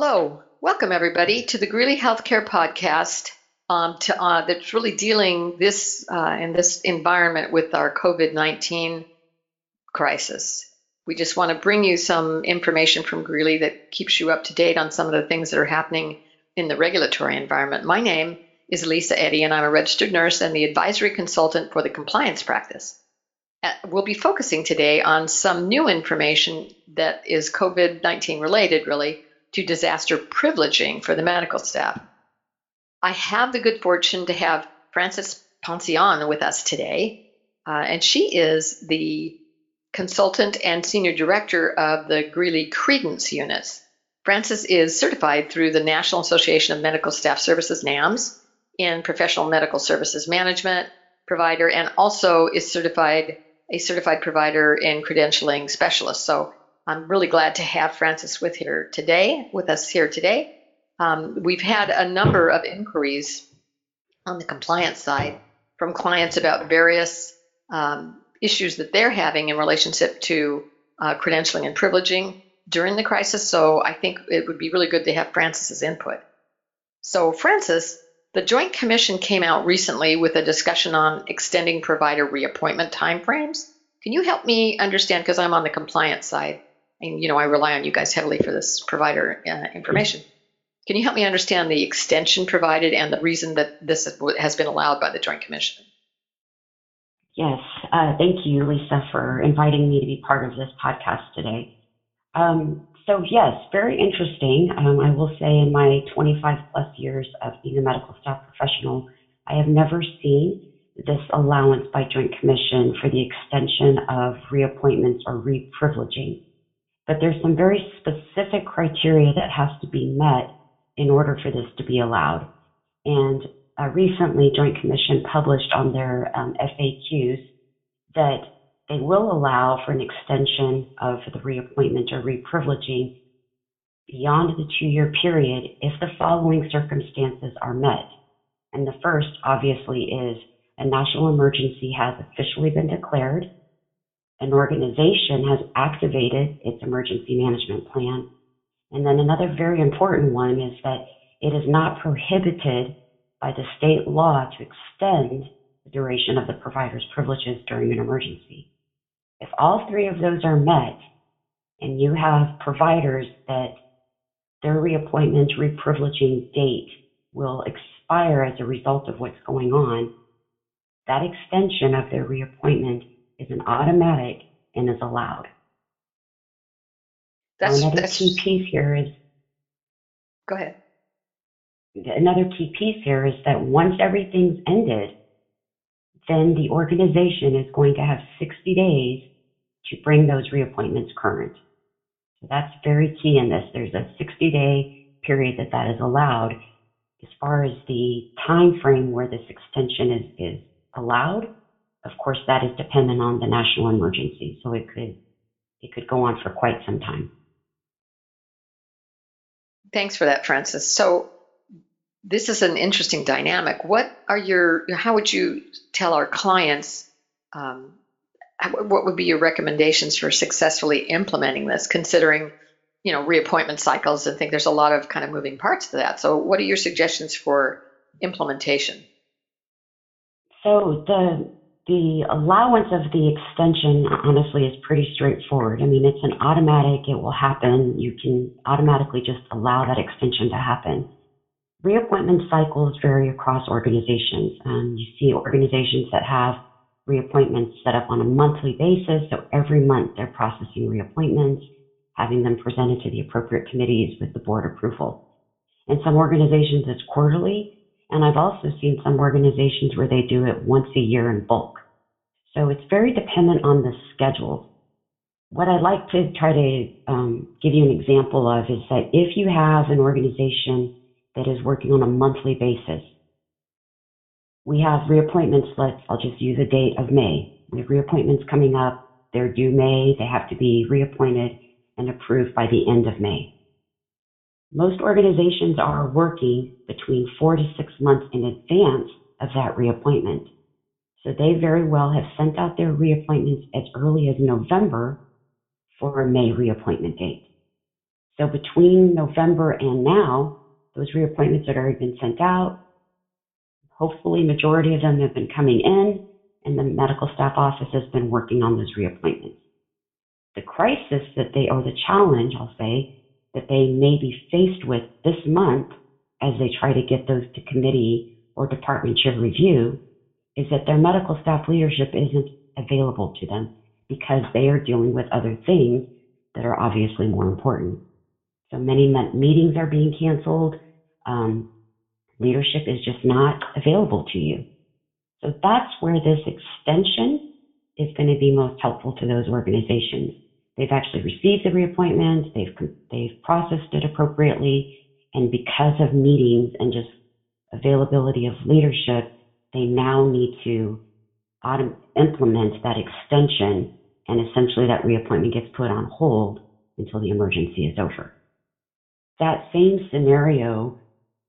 Hello, welcome everybody to the Greeley Healthcare Podcast. Um, to, uh, that's really dealing this uh, in this environment with our COVID nineteen crisis. We just want to bring you some information from Greeley that keeps you up to date on some of the things that are happening in the regulatory environment. My name is Lisa Eddy, and I'm a registered nurse and the advisory consultant for the compliance practice. Uh, we'll be focusing today on some new information that is COVID 19 related, really, to disaster privileging for the medical staff. I have the good fortune to have Frances Ponsioen with us today, uh, and she is the consultant and senior director of the Greeley Credence units. Frances is certified through the National Association of Medical Staff Services, NAMSS, in professional medical services management provider, and also is certified a certified provider in credentialing specialist. So I'm really glad to have Frances with here today, with us here today. Um, we've had a number of inquiries on the compliance side from clients about various um, issues that they're having in relationship to uh, credentialing and privileging during the crisis. So I think it would be really good to have Frances's input. So Frances, the Joint Commission came out recently with a discussion on extending provider reappointment timeframes. Can you help me understand, because I'm on the compliance side, and you know I rely on you guys heavily for this provider uh, information. Can you help me understand the extension provided and the reason that this has been allowed by the Joint Commission? Yes, uh, thank you, Lisa, for inviting me to be part of this podcast today. Um, so yes, very interesting. Um, I will say in my 25 plus years of being a medical staff professional, I have never seen this allowance by Joint Commission for the extension of reappointments or reprivileging but there's some very specific criteria that has to be met in order for this to be allowed. And uh, recently, Joint Commission published on their um, FAQs that they will allow for an extension of the reappointment or reprivileging beyond the two year period if the following circumstances are met. And the first, obviously, is a national emergency has officially been declared an organization has activated its emergency management plan. And then another very important one is that it is not prohibited by the state law to extend the duration of the provider's privileges during an emergency. If all three of those are met and you have providers that their reappointment reprivileging date will expire as a result of what's going on, that extension of their reappointment is an automatic and is allowed. That's, another that's, key piece here is go ahead. Another key piece here is that once everything's ended, then the organization is going to have 60 days to bring those reappointments current. So that's very key in this. There's a 60 day period that that is allowed. As far as the time frame where this extension is, is allowed, of course, that is dependent on the national emergency, so it could it could go on for quite some time. Thanks for that, Frances. So this is an interesting dynamic. What are your how would you tell our clients um, what would be your recommendations for successfully implementing this considering you know reappointment cycles and think there's a lot of kind of moving parts to that so what are your suggestions for implementation so the the allowance of the extension, honestly, is pretty straightforward. I mean, it's an automatic, it will happen. You can automatically just allow that extension to happen. Reappointment cycles vary across organizations. Um, you see organizations that have reappointments set up on a monthly basis, so every month they're processing reappointments, having them presented to the appropriate committees with the board approval. In some organizations, it's quarterly, and I've also seen some organizations where they do it once a year in bulk. So it's very dependent on the schedule. What I'd like to try to um, give you an example of is that if you have an organization that is working on a monthly basis, we have reappointments. Let's, I'll just use a date of May. We have reappointments coming up. They're due May. They have to be reappointed and approved by the end of May. Most organizations are working between four to six months in advance of that reappointment. So they very well have sent out their reappointments as early as November for a May reappointment date. So between November and now, those reappointments had already been sent out. Hopefully, majority of them have been coming in, and the medical staff office has been working on those reappointments. The crisis that they, or the challenge, I'll say, that they may be faced with this month as they try to get those to committee or department chair review is that their medical staff leadership isn't available to them because they are dealing with other things that are obviously more important. So many meetings are being canceled. Um, leadership is just not available to you. So that's where this extension is going to be most helpful to those organizations. They've actually received the reappointment, they've, they've processed it appropriately, and because of meetings and just availability of leadership, they now need to autom- implement that extension, and essentially that reappointment gets put on hold until the emergency is over. That same scenario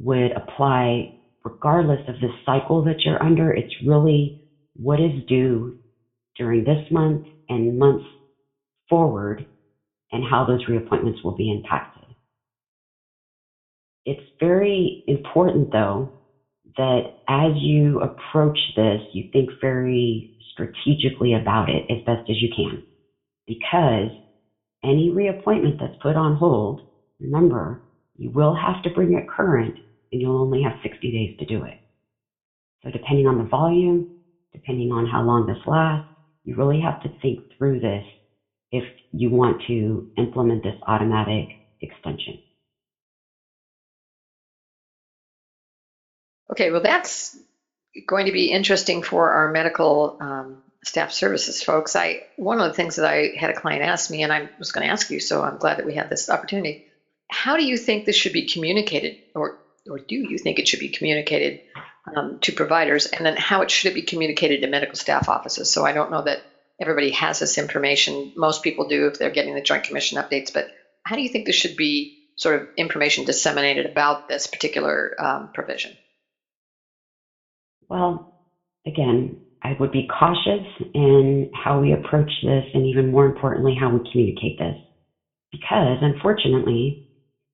would apply regardless of the cycle that you're under. It's really what is due during this month and months forward and how those reappointments will be impacted. It's very important though that as you approach this, you think very strategically about it as best as you can because any reappointment that's put on hold, remember, you will have to bring it current and you'll only have 60 days to do it. So depending on the volume, depending on how long this lasts, you really have to think through this if you want to implement this automatic extension. Okay, well, that's going to be interesting for our medical um, staff services folks. I one of the things that I had a client ask me, and I was going to ask you, so I'm glad that we had this opportunity. How do you think this should be communicated, or or do you think it should be communicated um, to providers, and then how it should it be communicated to medical staff offices? So I don't know that everybody has this information. Most people do if they're getting the Joint Commission updates, but how do you think this should be sort of information disseminated about this particular um, provision? Well, again, I would be cautious in how we approach this and even more importantly, how we communicate this. Because unfortunately,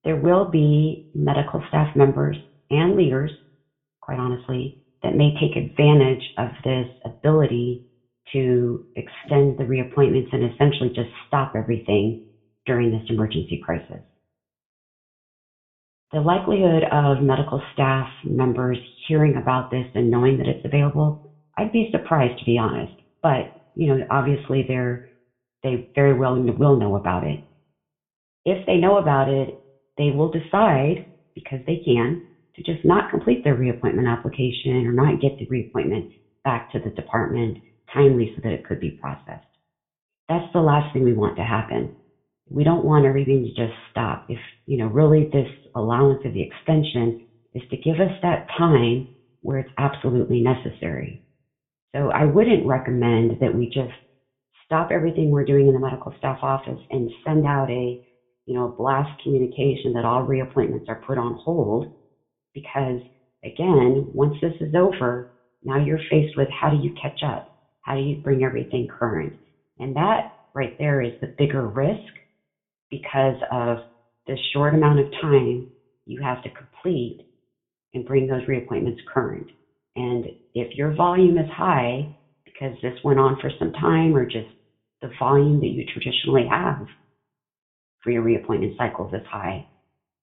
there will be medical staff members and leaders, quite honestly, that may take advantage of this ability to extend the reappointments and essentially just stop everything during this emergency crisis. The likelihood of medical staff members hearing about this and knowing that it's available, I'd be surprised to be honest. But, you know, obviously they're, they very well will know about it. If they know about it, they will decide, because they can, to just not complete their reappointment application or not get the reappointment back to the department timely so that it could be processed. That's the last thing we want to happen. We don't want everything to just stop. If, you know, really this allowance of the extension is to give us that time where it's absolutely necessary. So I wouldn't recommend that we just stop everything we're doing in the medical staff office and send out a, you know, blast communication that all reappointments are put on hold because again, once this is over, now you're faced with how do you catch up? How do you bring everything current? And that right there is the bigger risk because of the short amount of time you have to complete and bring those reappointments current. And if your volume is high because this went on for some time or just the volume that you traditionally have for your reappointment cycles is high,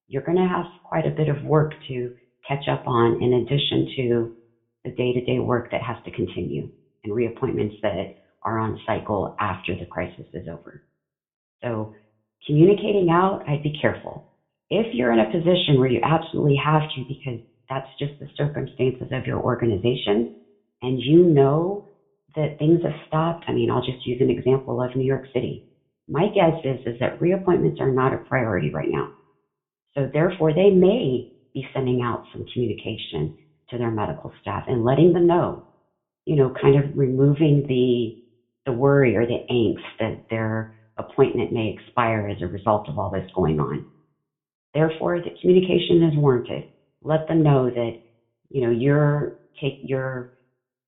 you're going to have quite a bit of work to catch up on in addition to the day to day work that has to continue and reappointments that are on cycle after the crisis is over. So communicating out, I'd be careful. If you're in a position where you absolutely have to because that's just the circumstances of your organization and you know that things have stopped, I mean, I'll just use an example of New York City. My guess is, is that reappointments are not a priority right now. So therefore, they may be sending out some communication to their medical staff and letting them know you know, kind of removing the the worry or the angst that their appointment may expire as a result of all this going on. Therefore, the communication is warranted. Let them know that, you know, you're take you're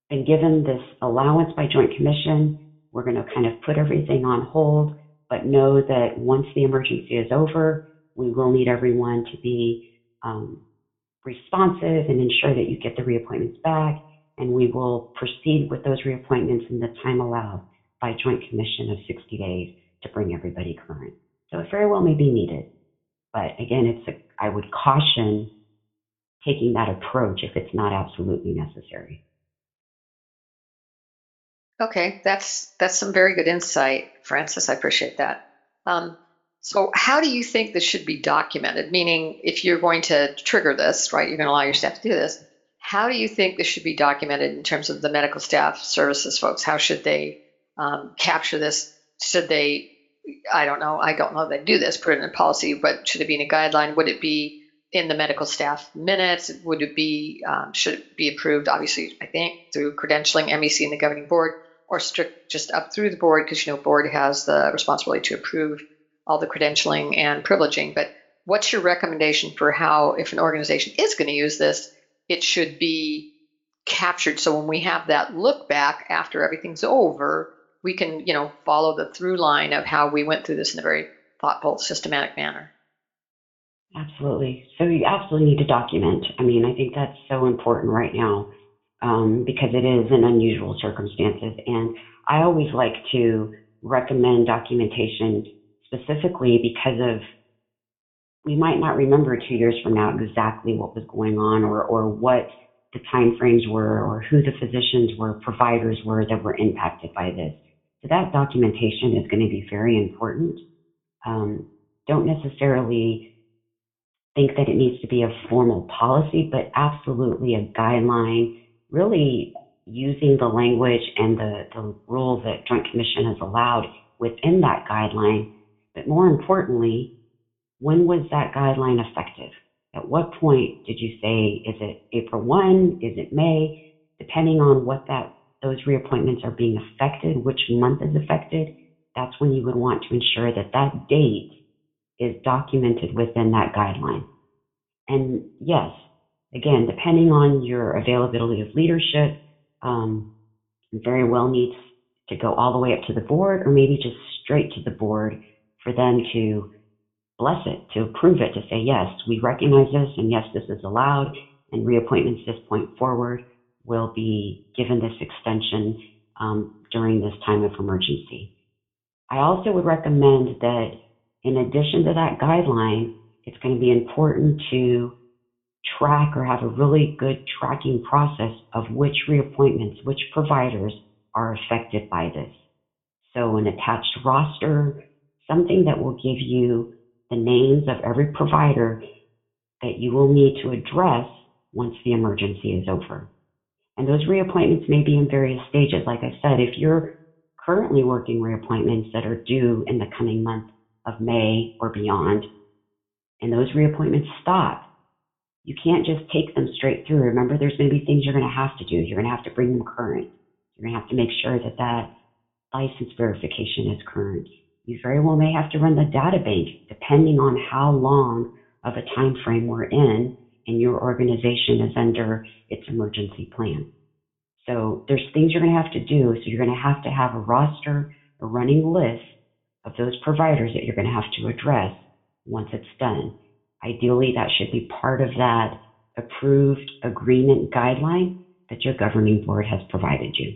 been given this allowance by Joint Commission. We're going to kind of put everything on hold, but know that once the emergency is over, We will need everyone to be um, responsive and ensure that you get the reappointments back, and we will proceed with those reappointments in the time allowed by joint commission of 60 days to bring everybody current. So it very well may be needed. But again, it's a, I would caution taking that approach if it's not absolutely necessary. Okay, that's that's some very good insight, Frances. I appreciate that. Um, so, how do you think this should be documented? Meaning, if you're going to trigger this, right, you're going to allow your staff to do this. How do you think this should be documented in terms of the medical staff services folks? How should they um, capture this? Should they? I don't know. I don't know they do this, put it in policy, but should it be in a guideline? Would it be in the medical staff minutes? Would it be um, should it be approved? Obviously, I think through credentialing, MEC, and the governing board or strict just up through the board because you know board has the responsibility to approve all the credentialing and privileging. But what's your recommendation for how, if an organization is going to use this, it should be captured so when we have that look back after everything's over, we can you know follow the through line of how we went through this in a very thoughtful, systematic manner. Absolutely. So you absolutely need to document. I mean, I think that's so important right now um, because it is in unusual circumstances. And I always like to recommend documentation specifically because of we might not remember two years from now exactly what was going on or, or what the time frames were or who the physicians were, providers were that were impacted by this. That documentation is going to be very important. Um, don't necessarily think that it needs to be a formal policy, but absolutely a guideline really using the language and the, the rule that Joint Commission has allowed within that guideline. But more importantly, when was that guideline effective? At what point did you say, is it April 1? Is it May? Depending on what that those reappointments are being affected, which month is affected, that's when you would want to ensure that that date is documented within that guideline. And yes, again, depending on your availability of leadership, um, very well needs to go all the way up to the board or maybe just straight to the board for them to bless it, to approve it, to say, yes, we recognize this and yes, this is allowed and reappointments this point forward will be given this extension um, during this time of emergency. I also would recommend that in addition to that guideline, it's going to be important to track or have a really good tracking process of which reappointments, which providers are affected by this. So an attached roster, something that will give you the names of every provider that you will need to address once the emergency is over. And those reappointments may be in various stages. Like I said, if you're currently working reappointments that are due in the coming month of May or beyond, and those reappointments stop, you can't just take them straight through. Remember, there's going to be things you're going to have to do. You're going to have to bring them current. You're going to have to make sure that that license verification is current. You very well may have to run the data bank depending on how long of a time frame we're in and your organization is under its emergency plan. So there's things you're going to have to do. So you're going to have to have a roster, a running list of those providers that you're going to have to address once it's done. Ideally, that should be part of that approved agreement guideline that your governing board has provided you.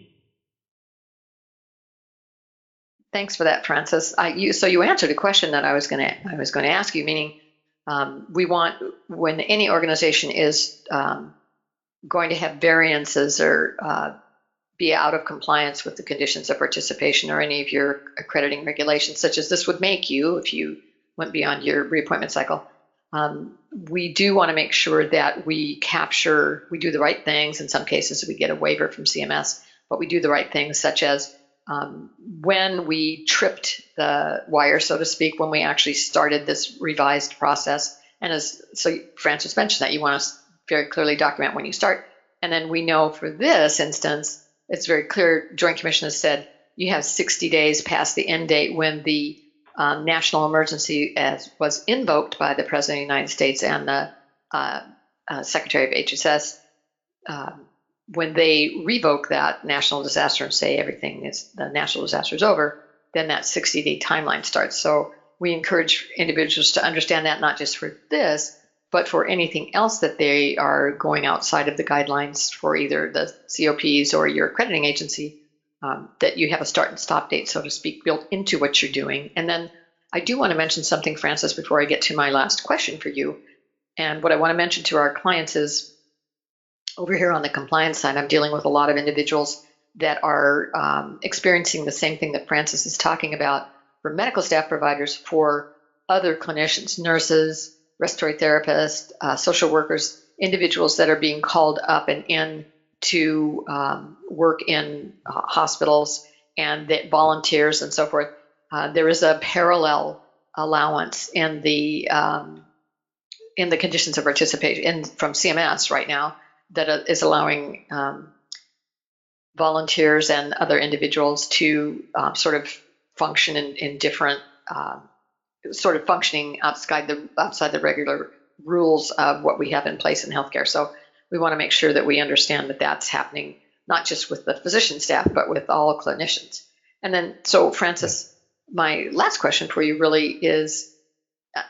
Thanks for that, Frances. I, you, so you answered a question that I was going to I was going to ask you. Meaning, um, we want when any organization is um, going to have variances or uh, be out of compliance with the conditions of participation or any of your accrediting regulations, such as this would make you if you went beyond your reappointment cycle um, we do want to make sure that we capture, we do the right things. In some cases, we get a waiver from CMS, but we do the right things, such as um, when we tripped the wire, so to speak, when we actually started this revised process. And as so, Frances mentioned that you want to very clearly document when you start. And then we know for this instance, it's very clear. Joint Commission has said you have 60 days past the end date when the um, national emergency as was invoked by the President of the United States and the uh, uh, Secretary of HHS, um, when they revoke that national disaster and say everything is the national disaster is over, then that 60 day timeline starts. So we encourage individuals to understand that not just for this, but for anything else that they are going outside of the guidelines for either the COPs or your accrediting agency, um, that you have a start and stop date, so to speak, built into what you're doing. And then I do want to mention something, Frances, before I get to my last question for you. And what I want to mention to our clients is over here on the compliance side, I'm dealing with a lot of individuals that are um, experiencing the same thing that Frances is talking about for medical staff providers, for other clinicians, nurses, respiratory therapists, uh, social workers, individuals that are being called up and in to um, work in uh, hospitals and that volunteers and so forth. Uh, there is a parallel allowance in the um, in the conditions of participation in, from CMS right now that uh, allowing um, volunteers and other individuals to uh, sort of function in, in different uh, sort of functioning outside the outside the regular rules of what we have in place in healthcare. So we want to make sure that we understand that that's happening not just with the physician staff but with all clinicians. And then, so Frances, my last question for you really is, uh,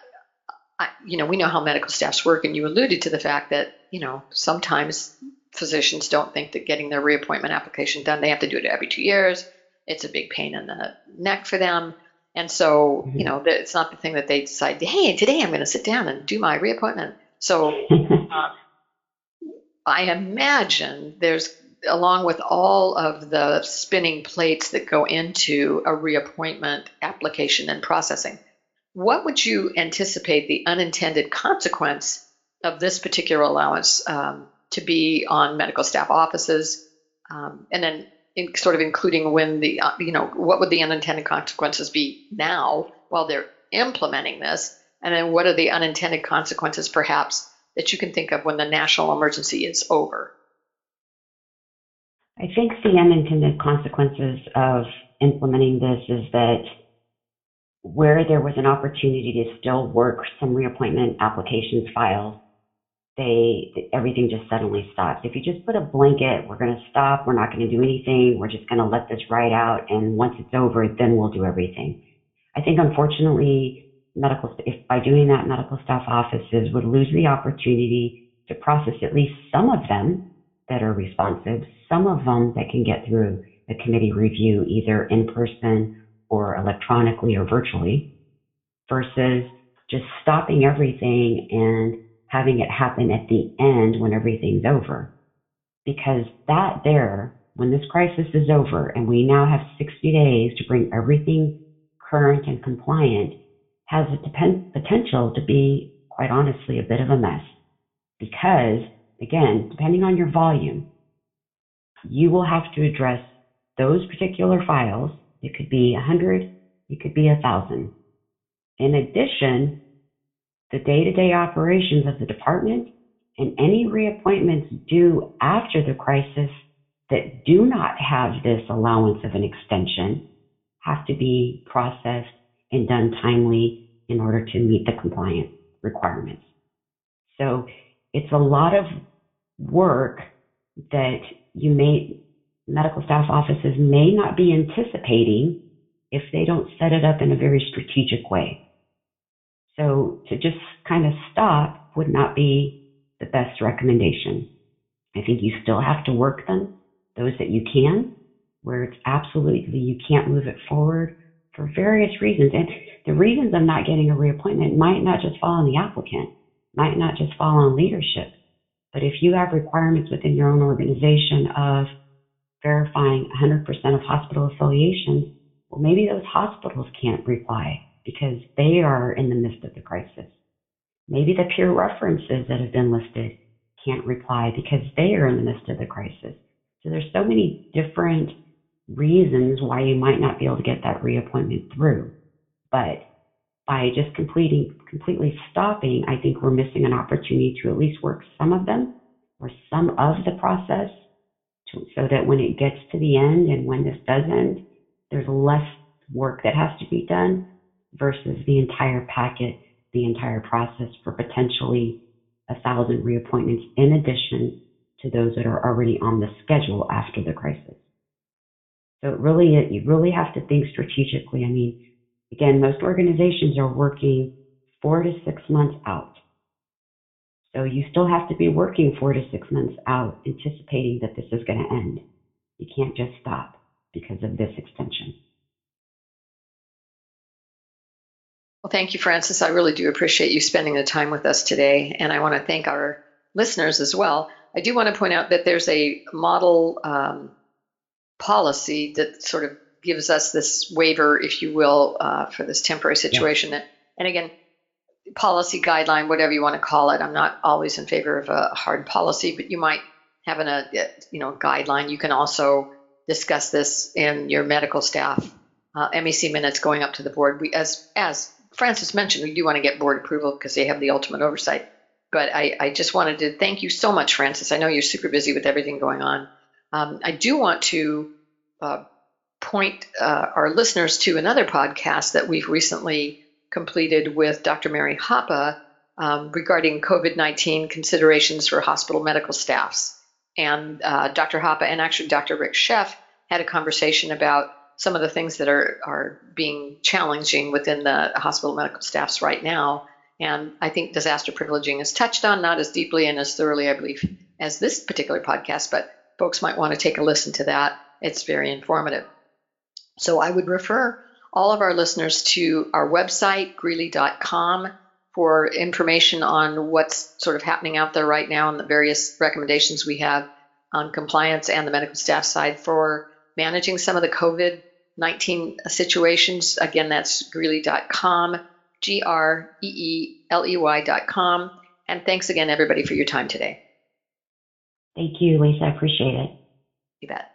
I, you know, we know how medical staffs work, and you alluded to the fact that you know sometimes physicians don't think that getting their reappointment application done, they have to do it every two years. It's a big pain in the neck for them. And so, mm-hmm. you know, it's not the thing that they decide, hey, today I'm going to sit down and do my reappointment. So uh, I imagine there's, along with all of the spinning plates that go into a reappointment application and processing, what would you anticipate the unintended consequence of this particular allowance um, to be on medical staff offices? Um, and then in, sort of including when the, uh, you know, what would the unintended consequences be now while they're implementing this? And then what are the unintended consequences perhaps that you can think of when the national emergency is over? I think the unintended consequences of implementing this is that where there was an opportunity to still work some reappointment applications filed, they everything just suddenly stops. If you just put a blanket, we're going to stop, we're not going to do anything, we're just going to let this ride out, and once it's over, then we'll do everything. I think unfortunately, medical if by doing that, medical staff offices would lose the opportunity to process at least some of them that are responsive, some of them that can get through a committee review either in person or electronically or virtually, versus just stopping everything and having it happen at the end when everything's over. Because that there, when this crisis is over and we now have 60 days to bring everything current and compliant, has a depend- potential to be, quite honestly, a bit of a mess. Because, again, depending on your volume, you will have to address those particular files. It could be 100, it could be 1,000. In addition, the day-to-day operations of the department and any reappointments due after the crisis that do not have this allowance of an extension have to be processed and done timely in order to meet the compliance requirements. So it's a lot of work that you may, medical staff offices may not be anticipating if they don't set it up in a very strategic way. So to just kind of stop would not be the best recommendation. I think you still have to work them, those that you can, where it's absolutely you can't move it forward for various reasons. And the reasons I'm not getting a reappointment might not just fall on the applicant, might not just fall on leadership. But if you have requirements within your own organization of verifying 100% of hospital affiliations, well, maybe those hospitals can't reply because they are in the midst of the crisis. Maybe the peer references that have been listed can't reply because they are in the midst of the crisis. So there's so many different reasons why you might not be able to get that reappointment through. But by just completing, completely stopping, I think we're missing an opportunity to at least work some of them or some of the process to, so that when it gets to the end and when this does end, there's less work that has to be done versus the entire packet, the entire process for potentially a thousand reappointments in addition to those that are already on the schedule after the crisis. So it really, you really have to think strategically. I mean, Again, most organizations are working four to six months out. So you still have to be working four to six months out, anticipating that this is going to end. You can't just stop because of this extension. Well, thank you, Frances. I really do appreciate you spending the time with us today. And I want to thank our listeners as well. I do want to point out that there's a model um, policy that sort of gives us this waiver, if you will, uh, for this temporary situation. Yeah. And again, policy guideline, whatever you want to call it. I'm not always in favor of a hard policy, but you might have an, a you know guideline. You can also discuss this in your medical staff uh, MEC minutes going up to the board. We, as as Frances mentioned, we do want to get board approval because they have the ultimate oversight. But I, I just wanted to thank you so much, Frances. I know you're super busy with everything going on. Um, I do want to uh, point uh, our listeners to another podcast that we've recently completed with Dr. Mary Hoppe um, regarding COVID 19 considerations for hospital medical staffs. And uh, Dr. Hoppe and actually Dr. Rick Sheff had a conversation about some of the things that are, are being challenging within the hospital medical staffs right now. And I think disaster privileging is touched on, not as deeply and as thoroughly, I believe, as this particular podcast, but folks might want to take a listen to that. It's very informative. So I would refer all of our listeners to our website, greeley.com, for information on what's sort of happening out there right now and the various recommendations we have on compliance and the medical staff side for managing some of the COVID 19 situations. Again, that's greeley.com, G R E E L E Y.com. And thanks again, everybody, for your time today. Thank you, Lisa. I appreciate it. You bet.